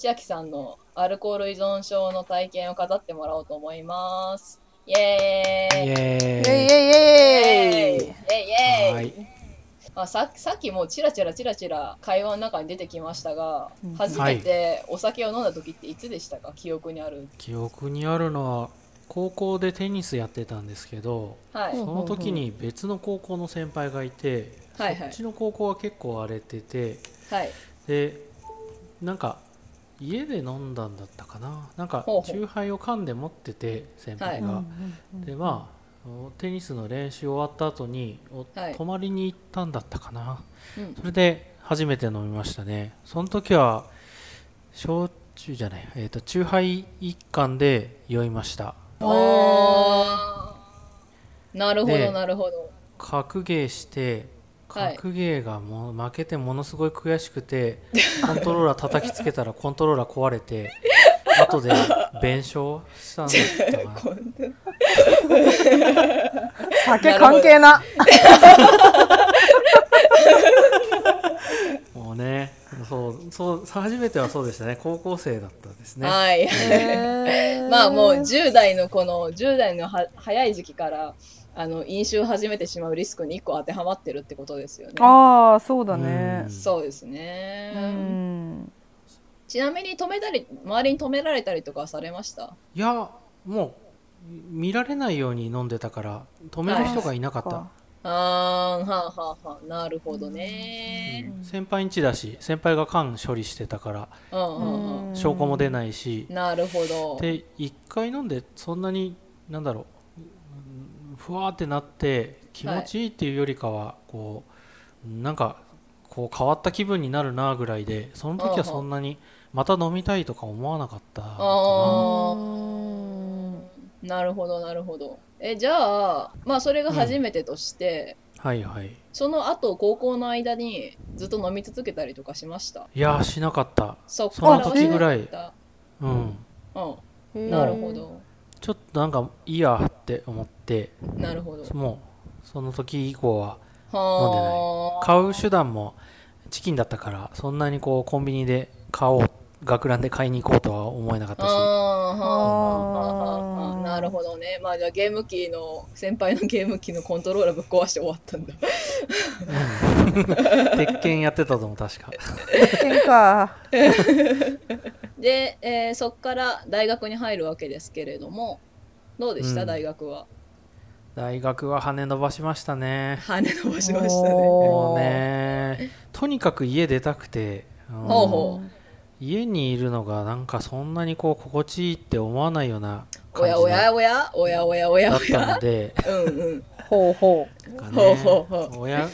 千秋さんのアルコール依存症の体験を語ってもらおうと思います。イエーイ。イエイェイイェイイェイイエーイ。イエーイ。イエーイ。はい。あささっきもチラチラチラチラ会話の中に出てきましたが、うん。初めてお酒を飲んだ時っていつでしたか？記憶にある。記憶にあるのは高校でテニスやってたんですけどはい、うんその時に別の高校の先輩がいて、はいはい。そっちの高校は結構荒れててはい。でなんか家で飲んだんだったかな。なんか酎ハイを噛んで持ってて先輩が、でまあおテニスの練習終わった後におはい。泊まりに行ったんだったかな。うん。それで初めて飲みましたね。その時は焼酎じゃない。えっ、と酎ハイ一貫で酔いました。なるほでどなるほど。格ゲーしてはい格ゲーがもう負けてものすごい悔しくて、コントローラー叩きつけたらコントローラー壊れて 後で弁償したんだったかな。酒関係な。もうねそうそう初めてはそうでしたね。高校生だったですね。はい。まあもう10代のこの10代のは早い時期からあの飲酒を始めてしまうリスクに1個当てはまってるってことですよね。ああ、そうだね。うん。そうですね、うん。ちなみに止めたり周りに止められたりとかされました？いやもう見られないように飲んでたから止める人がいなかった、あーはあはあはあなるほどね。先輩ん家だし先輩が缶処理してたからうんうんうん。証拠も出ないし、なるほど。で1回飲んでそんなになんだろううんふわーってなって気持ちいいっていうよりかはこうなんかこう変わった気分になるなぐらいでその時はそんなにまた飲みたいとか思わなかったかな。なるほどなるほど。えじゃあまあそれが初めてとして、はいはい。その後高校の間にずっと飲み続けたりとかしました？いやーしなかった。そっその時ぐらい。うん。うん。なるほ。どちょっとなんかいいやって思ってなるほど。もうその時以降ははあ。買う手段もチキンだったからそんなにこうコンビニで買おう学ランで買いに行こうとは思えなかったし。あなるほどね。まあじゃあゲーム機の先輩のゲーム機のコントローラーぶっ壊して終わったんだ。鉄拳やってたと思う確か。喧嘩。で、えーそっから大学に入るわけですけれどもどうでした、うん。大学は？大学は羽伸ばしましたね。羽伸ばしましたね。もうねとにかく家出たくて、うん。ほうほ家にいるのがなんかそんなにこう心地いいって思わないようなお感じだやおやおやおやおやおや。だったおやので。うんうん。ほうほなんかほうほうほ親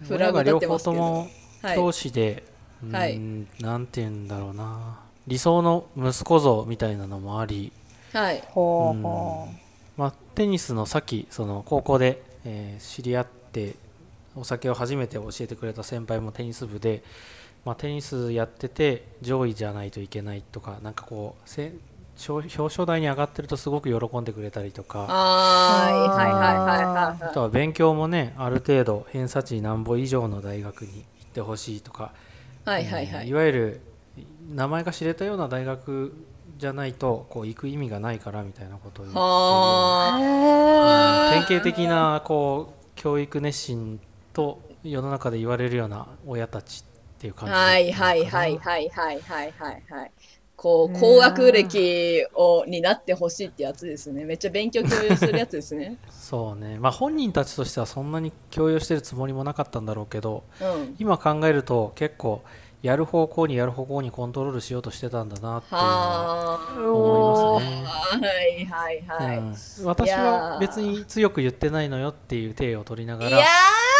フラグ親が両方ともはい。教師で、はい。うーんなんて言うんだろうな理想の息子像みたいなのもあり、はい。う。ほうほまあ、テニスのさっきその高校で、えー知り合ってお酒を初めて教えてくれた先輩もテニス部で、まあ、テニスやってて上位じゃないといけないとかなんかこうせ表表彰台に上がってるとすごく喜んでくれたりとかはーい。はいはいはいはいはあとは勉強もねある程度偏差値何歩以上の大学に行ってほしいとかい。はいはいはい。えーいわゆる名前が知れたような大学じゃないとこう行く意味がないからみたいなことを言ってうなはう。あ。へ典型的なこう教育熱心と世の中で言われるような親たちっていう感じはいはいはいはいはいはいはいはい。こう、高学歴をになってほしいってやつですね。めっちゃ勉強共有するやつですね。そうねまあ本人たちとしてはそんなに強要してるつもりもなかったんだろうけどうん。今考えると結構やる方向にやる方向にコントロールしようとしてたんだなっていうのはは思いますね。あ。はいはいはい。うん、私は別に強く言ってないのよっていう体を取りながら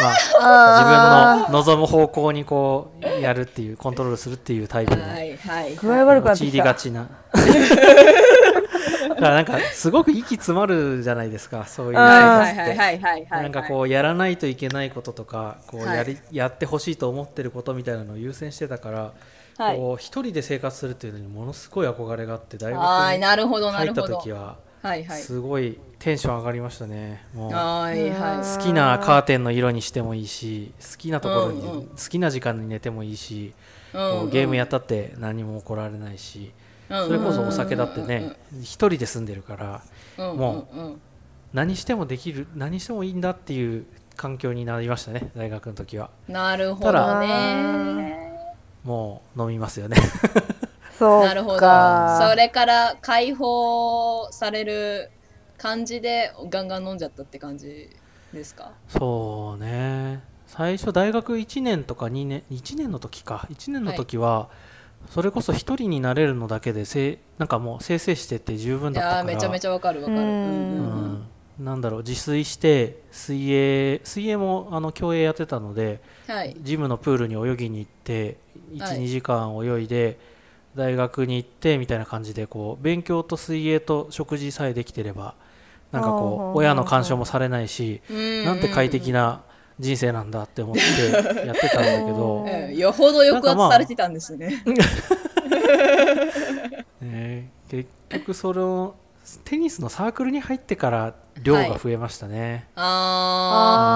まああ、自分の望む方向にこうやるっていうコントロールするっていうタイプーにはいはい。具合悪くなって陥きた。りがちなだ からなんかすごく息詰まるじゃないですかそういうって。なんかこうやらないといけないこととかこうはいやり、やってほしいと思ってることみたいなのを優先してたから、はい。こう一人で生活するっていうのにものすごい憧れがあって大はい、学に入った。時は。すごいテンション上がりましたねもう。好きなカーテンの色にしてもいいし好きなところに、好きな時間に寝てもいいしこうゲームやったって何も起こられないしそそれこそお酒だってね一人で住んでるからもう何してもできる何してもいいんだっていう環境になりましたね大学の時は。なるほたどだねもう飲みますよね。そうか。なるほど。それから解放される感じでガンガン飲んじゃったって感じですか？そうね。最初大学1年とか2年1年の時か。1年の時は、それこそ一人になれるのだけでせいなんかもうせいせいしてて十分いだったから。めちゃめちゃわかるわかる。うん。うんなんだろう自炊して水泳水泳もあの競泳やってたのではい。ジムのプールに泳ぎに行って12、はい時間泳いで大学に行ってみたいな感じでこう勉強と水泳と食事さえできてればなんかこう親の干渉もされないしなんて快適な人生なんだって思ってやってたんだけど。うんうんよほど抑圧されてたんですね。ね結局そのテニスのサークルに入ってから量が増えましたね、あ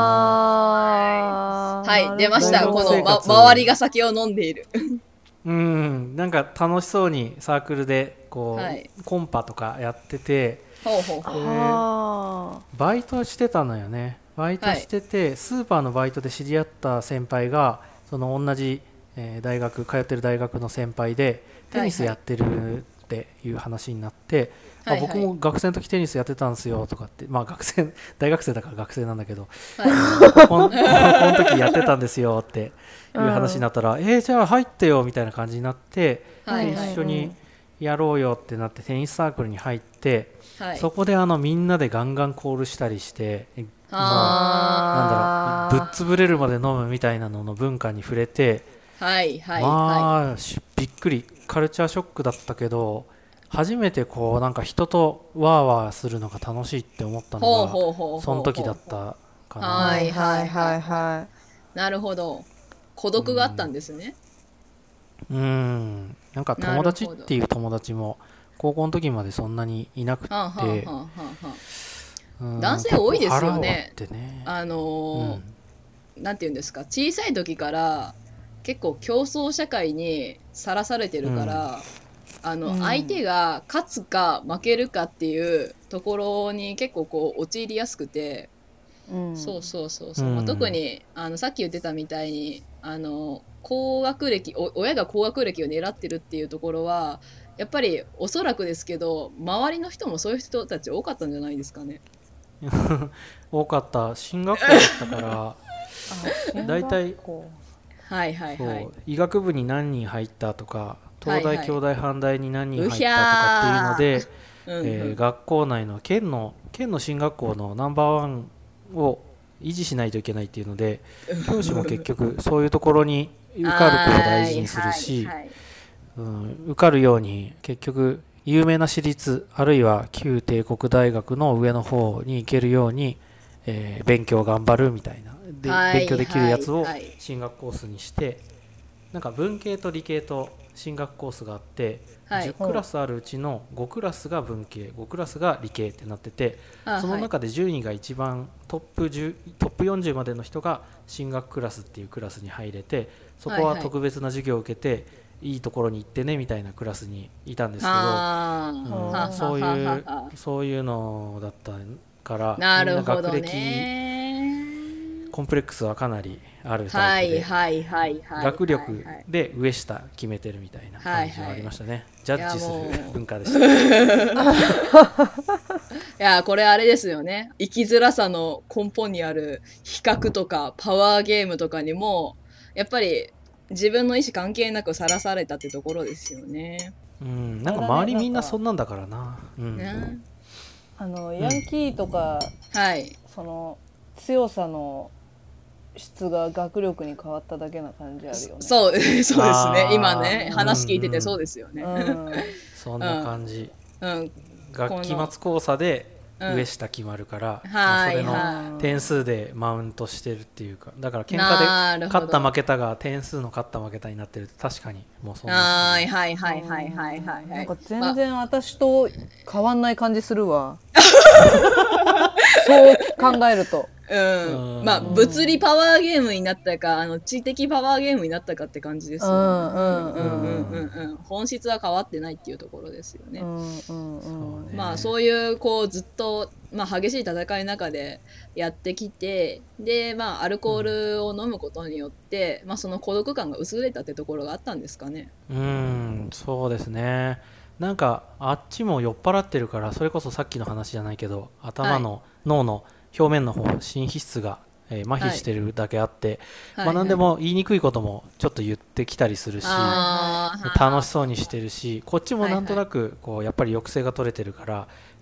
あー。ーはい。出ました。この、ま、周りが酒を飲んでいる。うん。なんか楽しそうにサークルでこう、はい。コンパとかやってて。ほうほうほう。あバイトしてたのよねバイトしてて、スーパーのバイトで知り合った先輩がその同じ、えー大学通ってる大学の先輩でテニスやってるっていう話になって、はいはい。あ僕も学生の時テニスやってたんですよとかって。まあ学生 大学生だから学生なんだけど。はい。こ こん この時やってたんですよっていう話になったら、えー、じゃあ入ってよみたいな感じになって、ではいはい。一緒にやろうよってなってテニスサークルに入って、はい。そこであのみんなでガンガンコールしたりしてあなんだろうぶっ潰れるまで飲むみたいなのの文化に触れて、ーはいはいはまあしびっくりカルチャーショックだったけど初めてこうなんか人とワーワーするのが楽しいって思ったいほうのがほうほうほう。その時だったかな。ははいいはい。はいはなるほど。孤独があったんですね。うん。なんか友達っていう友達も高校の時までそんなにいなくて、男性多いですよね。ね。あのーうん。なんて言うんですか。小さい時から結構競争社会にさらされてるから、あのうん。相手が勝つか負けるかっていうところに結構こう陥りやすくて、い。うん。そうそうそうそう、うん。まあ特にあのさっき言ってたみたいにあの高学歴お親が高学歴を狙ってるっていうところはやっぱりおそらくですけど周りの人もそういう人たち多かったんじゃないですかね。多かった。進学校だったから。あ大体はいはいはい。医学部に何人入ったとか東大はいはい。京大阪大に何人入ったとかっていうので、うんうん。えー学校内の県の県の進学校のナンバーワンを維持しないといけないっていうので教師も結局そういうところに受かる子を大事にするし、はいはいはい。うん、受かるように結局有名な私立あるいは旧帝国大学の上の方に行けるように、えー勉強頑張るみたいなで、はい勉強できるやつをはいはい。進学コースにしてなんか文系と理系と進学コースがあって、はい。10クラスあるうちの5クラスが文系5クラスが理系ってなっててその中で順位が一番トップ10トップ40までの人が進学クラスっていうクラスに入れてそこはいはい。は特別な授業を受けていいところに行ってねみたいなクラスにいたんですけど、あうんそういはうはそういうのだったからなるほどね。コンプレックスはかなりあるはタイプで、いはいはいはい。学力はい。はいで上下決めてるみたいな感じはありましたね、ジャッジするう。文化でした。いやこれあれですよね。生きづらさの根本にある比較とかパワーゲームとかにもやっぱり自分の意思関係なくさらされたってところですよね。うんなんか周りみんなそんなんだからな、うん。ね。あのヤンキーとか、はい。その強さの質が学力に変わっただけな感じあるよね。そう そうですね。今ねうん。話聞いててそうですよね。うん。そんな感じ、うん。学期末交差でうん上下決まるから、まあはいそれのは点数でマウントしてるっていうかだから喧嘩で勝った負けたが点数の勝った負けたになってるって確かにもうそんなはいはいはいはいはいはいはい。なんか全然私と変わんない感じするわ。そう考えると。うん、うん。まあ物理パワーゲームになったかあの知的パワーゲームになったかって感じですうよね。んうんうんうん。うんうん本質は変わってないっていうところですよね。うんうんうんそうね。まあそういうこうずっと、まあ、激しい戦いの中でやってきてでまあアルコールを飲むことによって、まあその孤独感が薄れたってところがあったんですかね。うん。そうですねなんかあっちも酔っ払ってるからそれこそさっきの話じゃないけど頭の、脳の表面の方心皮質が、えー麻痺してるだけあって、まあ何でも言いにくいこともちょっと言ってきたりするしあー楽しそうにしてるしこっちもなんとなくこうやっぱり抑制が取れてるから、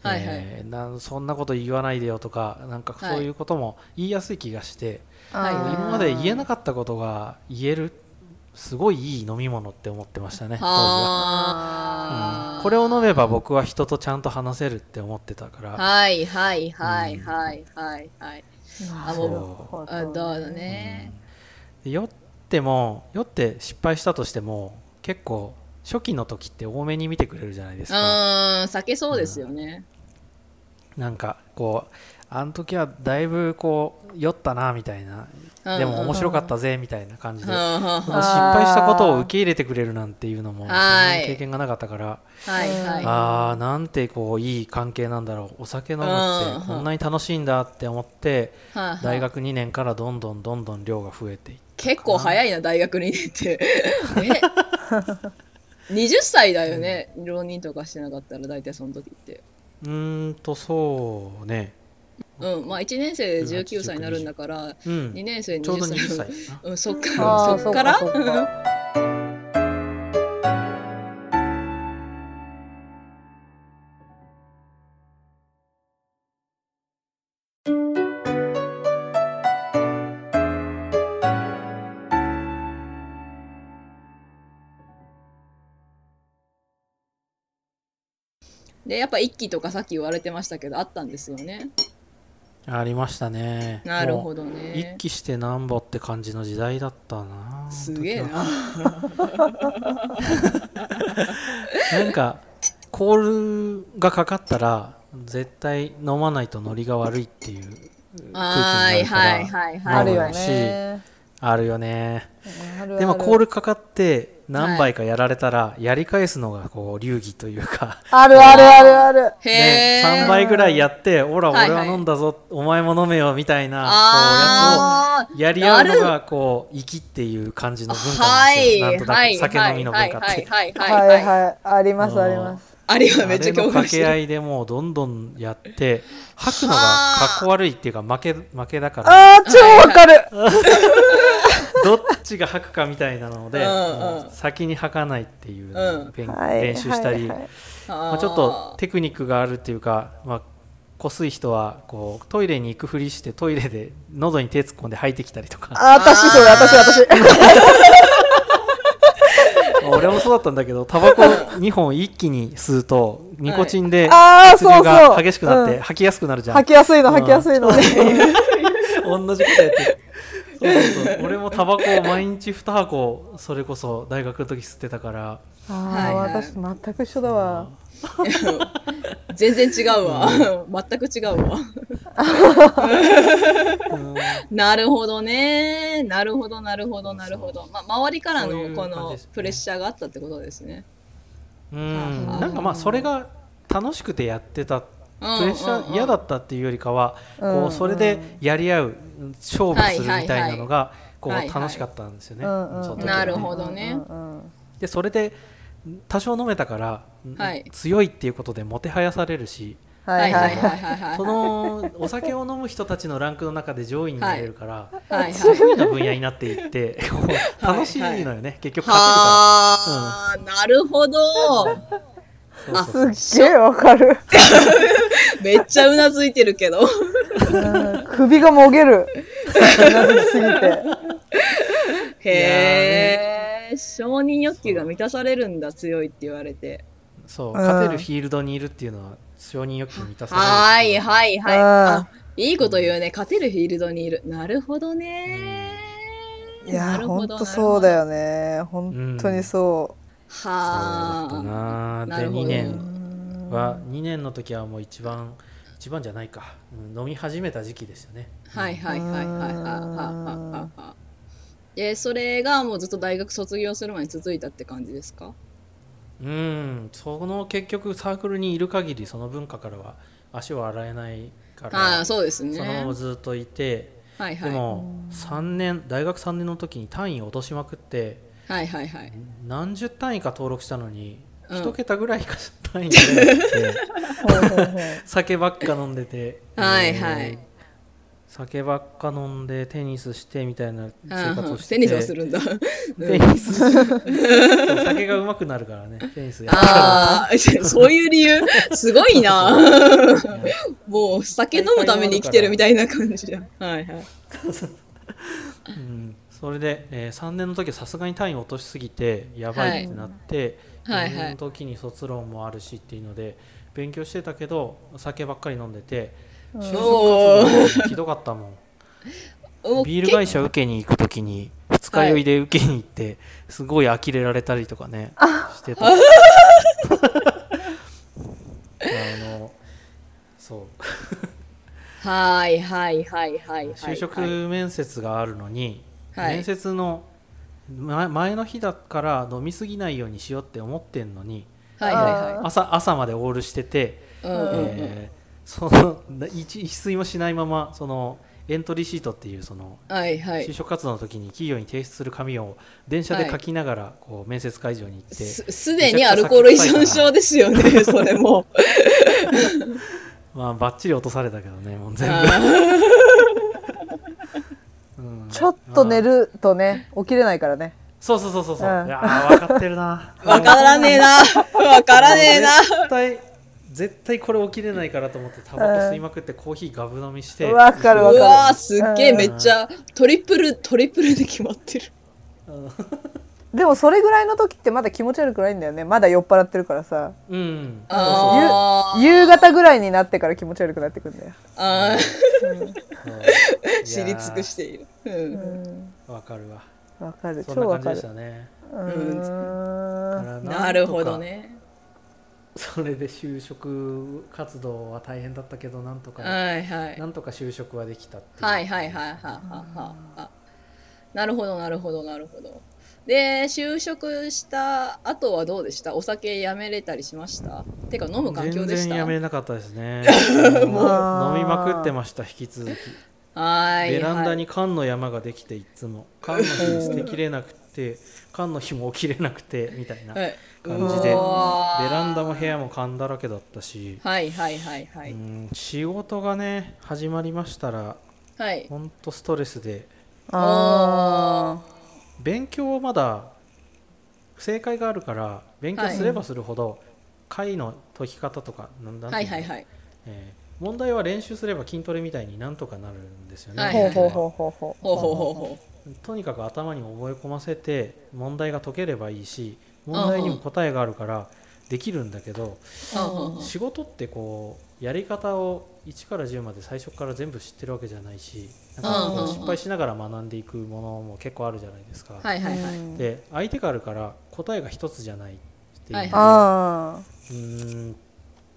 はいはい。えーなんそんなこと言わないでよとかなんかそういうことも言いやすい気がして、はい。今まで言えなかったことが言えるすごいいい飲み物って思ってましたね当時は。これを飲めば僕は人とちゃんと話せるって思ってたから、はいはいはいはいはいはい。あもうなるほど。あどうだね。で酔っても酔って失敗したとしても結構初期の時って多めに見てくれるじゃないですうかーん避けそうですよね。なんかこうあの時はだいぶこう酔ったなみたいなうん。でも面白かったぜみたいな感じで、うん。うん。失敗したことを受け入れてくれるなんていうのもそんなに経験がなかったから、はいはい。ああなんてこういい関係なんだろうお酒飲むっうん。てこんなに楽しいんだって思ってはいはい。大学2年からどんどんどんどん量が増えていって。結構早いな大学に出て。え20歳だよね浪人とかしてなかったら大体その時って。うーんとそうねうん。まあ1年生で19歳になるんだからうん。2年生ちょうど20 20歳。歳だなうんそっあかーそっから？そっかそっか。でやっぱ一期とかさっき言われてましたけどあったんですよね。ありましたねなるほどどね。一気してなんぼって感じの時代だったなすげえな。なんかコールがかかったら絶対飲まないとノリが悪いっていう空気にはいなるからはいはいはい。あるよねあるよね。でもコールかかって何杯かやられたらやり返すのがこう流儀というか、あるあるあるある。へ ね、え。3杯ぐらいやって「ほらはいはい。俺は飲んだぞ、お前も飲めよ」みたいなこうあやつをやり合うのがこう粋っていう感じのあ。文化はなんですよ、い。なんとなはい。く酒飲みの文化って。はいはいはいはいはい。はい。はいありますあります。あれはめっちゃあれの共感してる。掛け合いでもうどんどんやって吐くのがかっこ悪いっていうか負け負けだから。あー超わかる どっちが吐くかみたいなのでうんうん。もう先に吐かないっていうのを勉はい。練習したり、はいはいまあ、ちょっとテクニックがあるっていうか、まあ、こすい人はこうトイレに行くふりしてトイレで喉に手突っ込んで吐いてきたりとか。あ私それ私私。俺もそうだったんだけどタバコ2本一気に吸うとニコチンで血流が激しくなってうん吐きやすくなるじゃん、吐きやすいの吐きやすいのね。同じことやってそうそうそう俺もタバコを毎日2箱それこそ大学の時吸ってたからあはいはいあ私全く一緒だわ全然違うわ。全く違うわ。うんなるほどね。なるほど、なるほど、なるほど。まあ、周りからのこのプレッシャーがあったってことですね。うんはあなんかまあそれが楽しくてやってたプレッシャー嫌だったっていうよりかはうんこうそれでやり合う勝負するみたいなのがこう楽しかったんですよね。なるほどね。でそれで多少飲めたからはい。強いっていうことでもてはやされるしはいはいはい。そのお酒を飲む人たちのランクの中で上位になれるからはいはい。得意な分野になっていって 楽しいのよね。結局勝はあ、なるほど。てるから。そうそうそうすっげえわかる。めっちゃうなずいてるけど。うん首がもげる。うなずきすぎて。へえ、承認欲求が満たされるんだ、強いって言われて。そう。うん。勝てるフィールドにいるっていうのは承認欲求満たされる。はいはいはい。うん。あ、いいこと言うね。勝てるフィールドにいる。なるほどね。いやなるほんとそうだよね。本当にそはあ。で2年。は2年の時はもう一番一番じゃないか、飲み始めた時期ですよね。はいはいはいはいはいはいはいでそれがもうずっと大学卒業するまで続いたって感じですか？うん。その結局サークルにいる限りその文化からは足を洗えないからあそうですね。そのままずっといて、はいはい、でも3年大学3年の時に単位を落としまくってはいはいはい。何十単位か登録したのに、うん。一桁ぐらいか単位が出なくて。ほうほうほう。酒ばっか飲んでて。はいはい。酒ばっか飲んでテニスしてみたいな生活をして。テニスをするんだ。テニス。そう酒がうまくなるからねテニスやああそういう理由？すごいな。もう酒飲むために生きてるみたいな感じじゃん。はいはい。うん、それで、えー3年の時はさすがに単位を落としすぎてやばいってなって、はいはい。4年の時に卒論もあるしっていうので勉強してたけど酒ばっかり飲んでて就職活動もひどかったもん。おビール会社受けに行く時に二日酔いで受けに行ってすごい呆れられたりとかねしてた。あのそう。はいはいはいはいはい。就職面接があるのに、はい。面接の前前の日だから飲みすぎないようにしようって思ってんのにはいはいは朝朝までオールしてて、いうんうんうん。えーその一一睡もしないままそのエントリーシートっていうそのはいはい。就職活動の時に企業に提出する紙を電車で書きながらこう面接会場に行って、すすでにアルコール依存症ですよねそれも。まあバッチリ落とされたけどねもう全部、ちょっと寝るとね起きれないからね。そうそうそうそうそう、うん。いやー分かってるな。ー わからねえな。わからねえな。絶対絶対これ起きれないからと思ってタバコ吸いまくってコーヒーガブ飲みして、わかるわうわすっげえうん。めっちゃトリプルトリプルで決まってる。うん。るでもそれぐらいの時ってまだ気持ち悪くないんだよね。まだ酔っ払ってるからさ。うん。あー。夕方ぐらいになってから気持ち悪くなってくんだよ。あー。そうそう知り尽くしている。うん。うん。わかるわ。わかる。超わかる。なるほどね。それで就職活動は大変だったけどなんとか、はいはい。なんとか就職はできたっていう。はいはいはいはいはいはい。なるほどなるほどなるほどで就職した後はどうでした？お酒やめれたりしました？てか飲む環境でした？全然やめれなかったですね。もう飲みまくってました引き続き。はーい。ベランダはいに缶の山ができていつも。缶の日に捨てきれなくて缶の日も起きれなくてみたいなはい。感じで。ベランダも部屋も缶だらけだったし、はいはいはいはい。うん仕事がね始まりましたらはい。ほんとストレスで。あ勉強はまだ正解があるから勉強すればするほど、解の解き方とかなんだはい、問題は練習すれば筋トレみたいになんとかなるんですよね。ほほほほほほとにかく頭に覚え込ませて問題が解ければいいし問題にも答えがあるからできるんだけど、仕事ってこうやり方を1から10まで最初から全部知ってるわけじゃないしなんか失敗しながら学んでいくものも結構あるじゃないですか。はいはいはい。うんで相手があるから答えが一つじゃないっていう。ので、はいあうーん。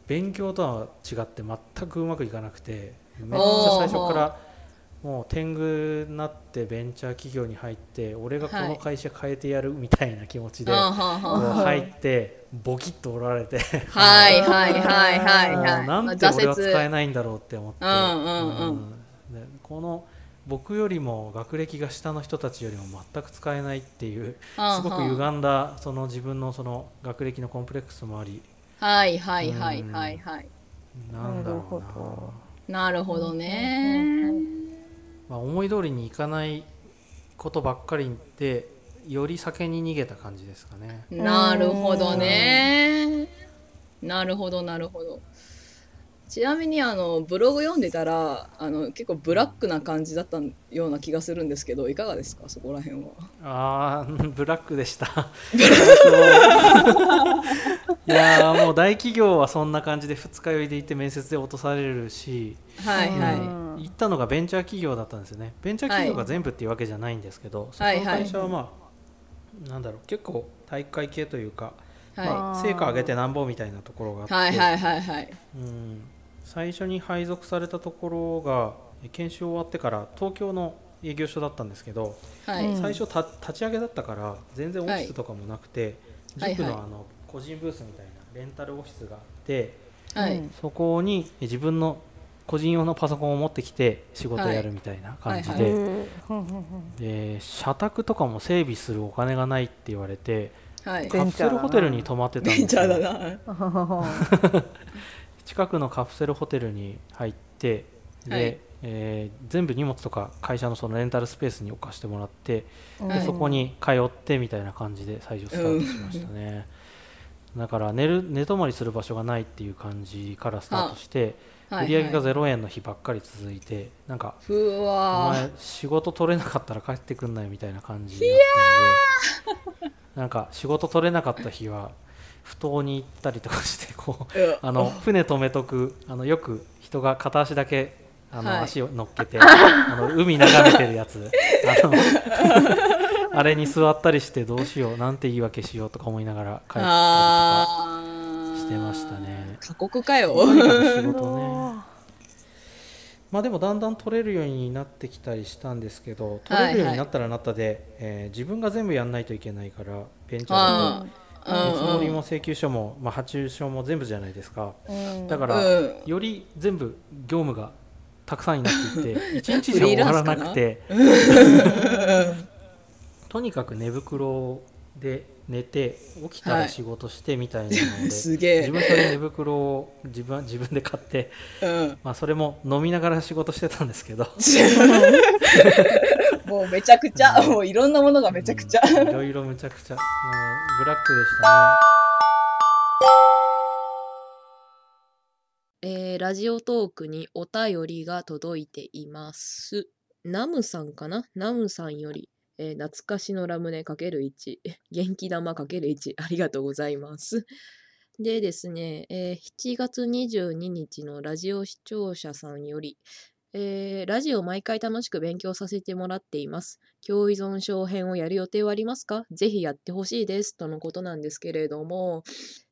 勉強とは違って全くうまくいかなくてめっちゃ最初からもう天狗になってベンチャー企業に入って俺がこの会社変えてやるみたいな気持ちで、はんはんはんこう入ってボキッと折られて。はいはいはいはいはい。なんで俺は使えないんだろうって思って、うんうんうん。うんでこの僕よりも学歴が下の人たちよりも全く使えないっていうすごく歪んだその自分のその学歴のコンプレックスもあり。はいはいはいはいはい。なんだろうな。るほなど。なるほどねまあ、思い通りにいかないことばっかりでより酒に逃げた感じですかね。なるほどね。なるほどなるほど。ちなみにあのブログ読んでたらあの結構ブラックな感じだったような気がするんですけどいかがですか？そこら辺は。あーブラックでした。いやーもう大企業はそんな感じで二日酔いでいて面接で落とされるし、はいはい、うん行ったのがベンチャー企業だったんですよね。ベンチャー企業が全部っていうわけじゃないんですけど、そこの会社はまあ、なんだろう結構体育会系というか、はい。まあ、成果上げてなんぼみたいなところがあって、はいはいはいはい。うん。最初に配属されたところがえ研修終わってから東京の営業所だったんですけど、はい、うん最初た立ち上げだったから全然オフィスとかもなくて、塾のはい。はいあの個人ブースみたいなレンタルオフィスがあってはい、うんそこにえ自分の個人用のパソコンを持ってきて仕事をやるみたいな感じはいで,、で社宅とかも整備するお金がないって言われてはい、カプセルホテルに泊まってたんですよ。近くのカプセルホテルに入ってで、はい。えー全部荷物とか会社のそのレンタルスペースに置かしてもらってで、はいそこに通ってみたいな感じで最初スタートしましたね、だから寝る寝泊まりする場所がないっていう感じからスタートしてはい売り上げがはい0円の日ばっかり続いてなんかふおわ前仕事取れなかったら帰ってくんないみたいな感じになったんで なんか仕事取れなかった日は不当に行ったりとかしてこうーあの船止めとくあのよく人が片足だけあの、はい。足を乗っけてあの海眺めてるやつ。あの あれに座ったりしてどうしようなんて言い訳しようとか思いながら帰ったりとかしてましたね。過酷かよ。仕事ね。まあでもだんだん取れるようになってきたりしたんですけど取れるようになったらなったで、えー自分が全部やんないといけないからベンチャー。だ見積もりもうん請求書も、まあ、発注書も全部じゃないですか。うん。だから、うん。より全部業務がたくさんになっていって 一日じゃ終わらなくてとにかく寝袋で寝て起きたはいら仕事してみたいなので、すげえ。自分それ寝袋を自分 自分で買って、うんまあ、それも飲みながら仕事してたんですけど もうめちゃくちゃ、もういろんなものがめちゃくちゃ。うんいろいろむちゃくちゃ、うんブラックでしたね。えーラジオトークにお便りが届いています。ナムさんかな？ナムさんより、えー懐かしのラムネ ×1、元気玉 ×1、ありがとうございます。でですね、えー7月22日のラジオ視聴者さんより、えーラジオ毎回楽しく勉強させてもらっています。共依存症編をやる予定はありますかぜひやってほしいです。とのことなんですけれども、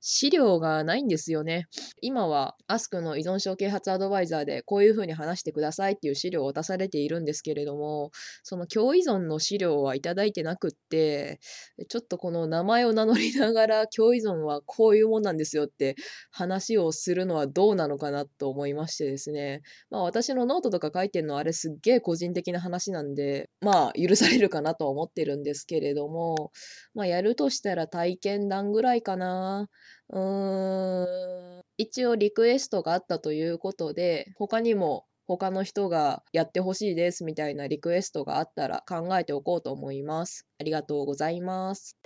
資料がないんですよね。今はアスクの依存症啓発アドバイザーでこういうふうに話してくださいっていう資料を出されているんですけれどもその共依存の資料はいただいてなくってちょっとこの名前を名乗りながら共依存はこういうもんなんですよって話をするのはどうなのかなと思いましてですねまあ私のノートとか書いてるのはあれすっげえ個人的な話なんでまあ許されるかなと思ってるんですけれどもまあやるとしたら体験談ぐらいかな。うーん一応リクエストがあったということで他にも他の人がやってほしいですみたいなリクエストがあったら考えておこうと思います。ありがとうございます。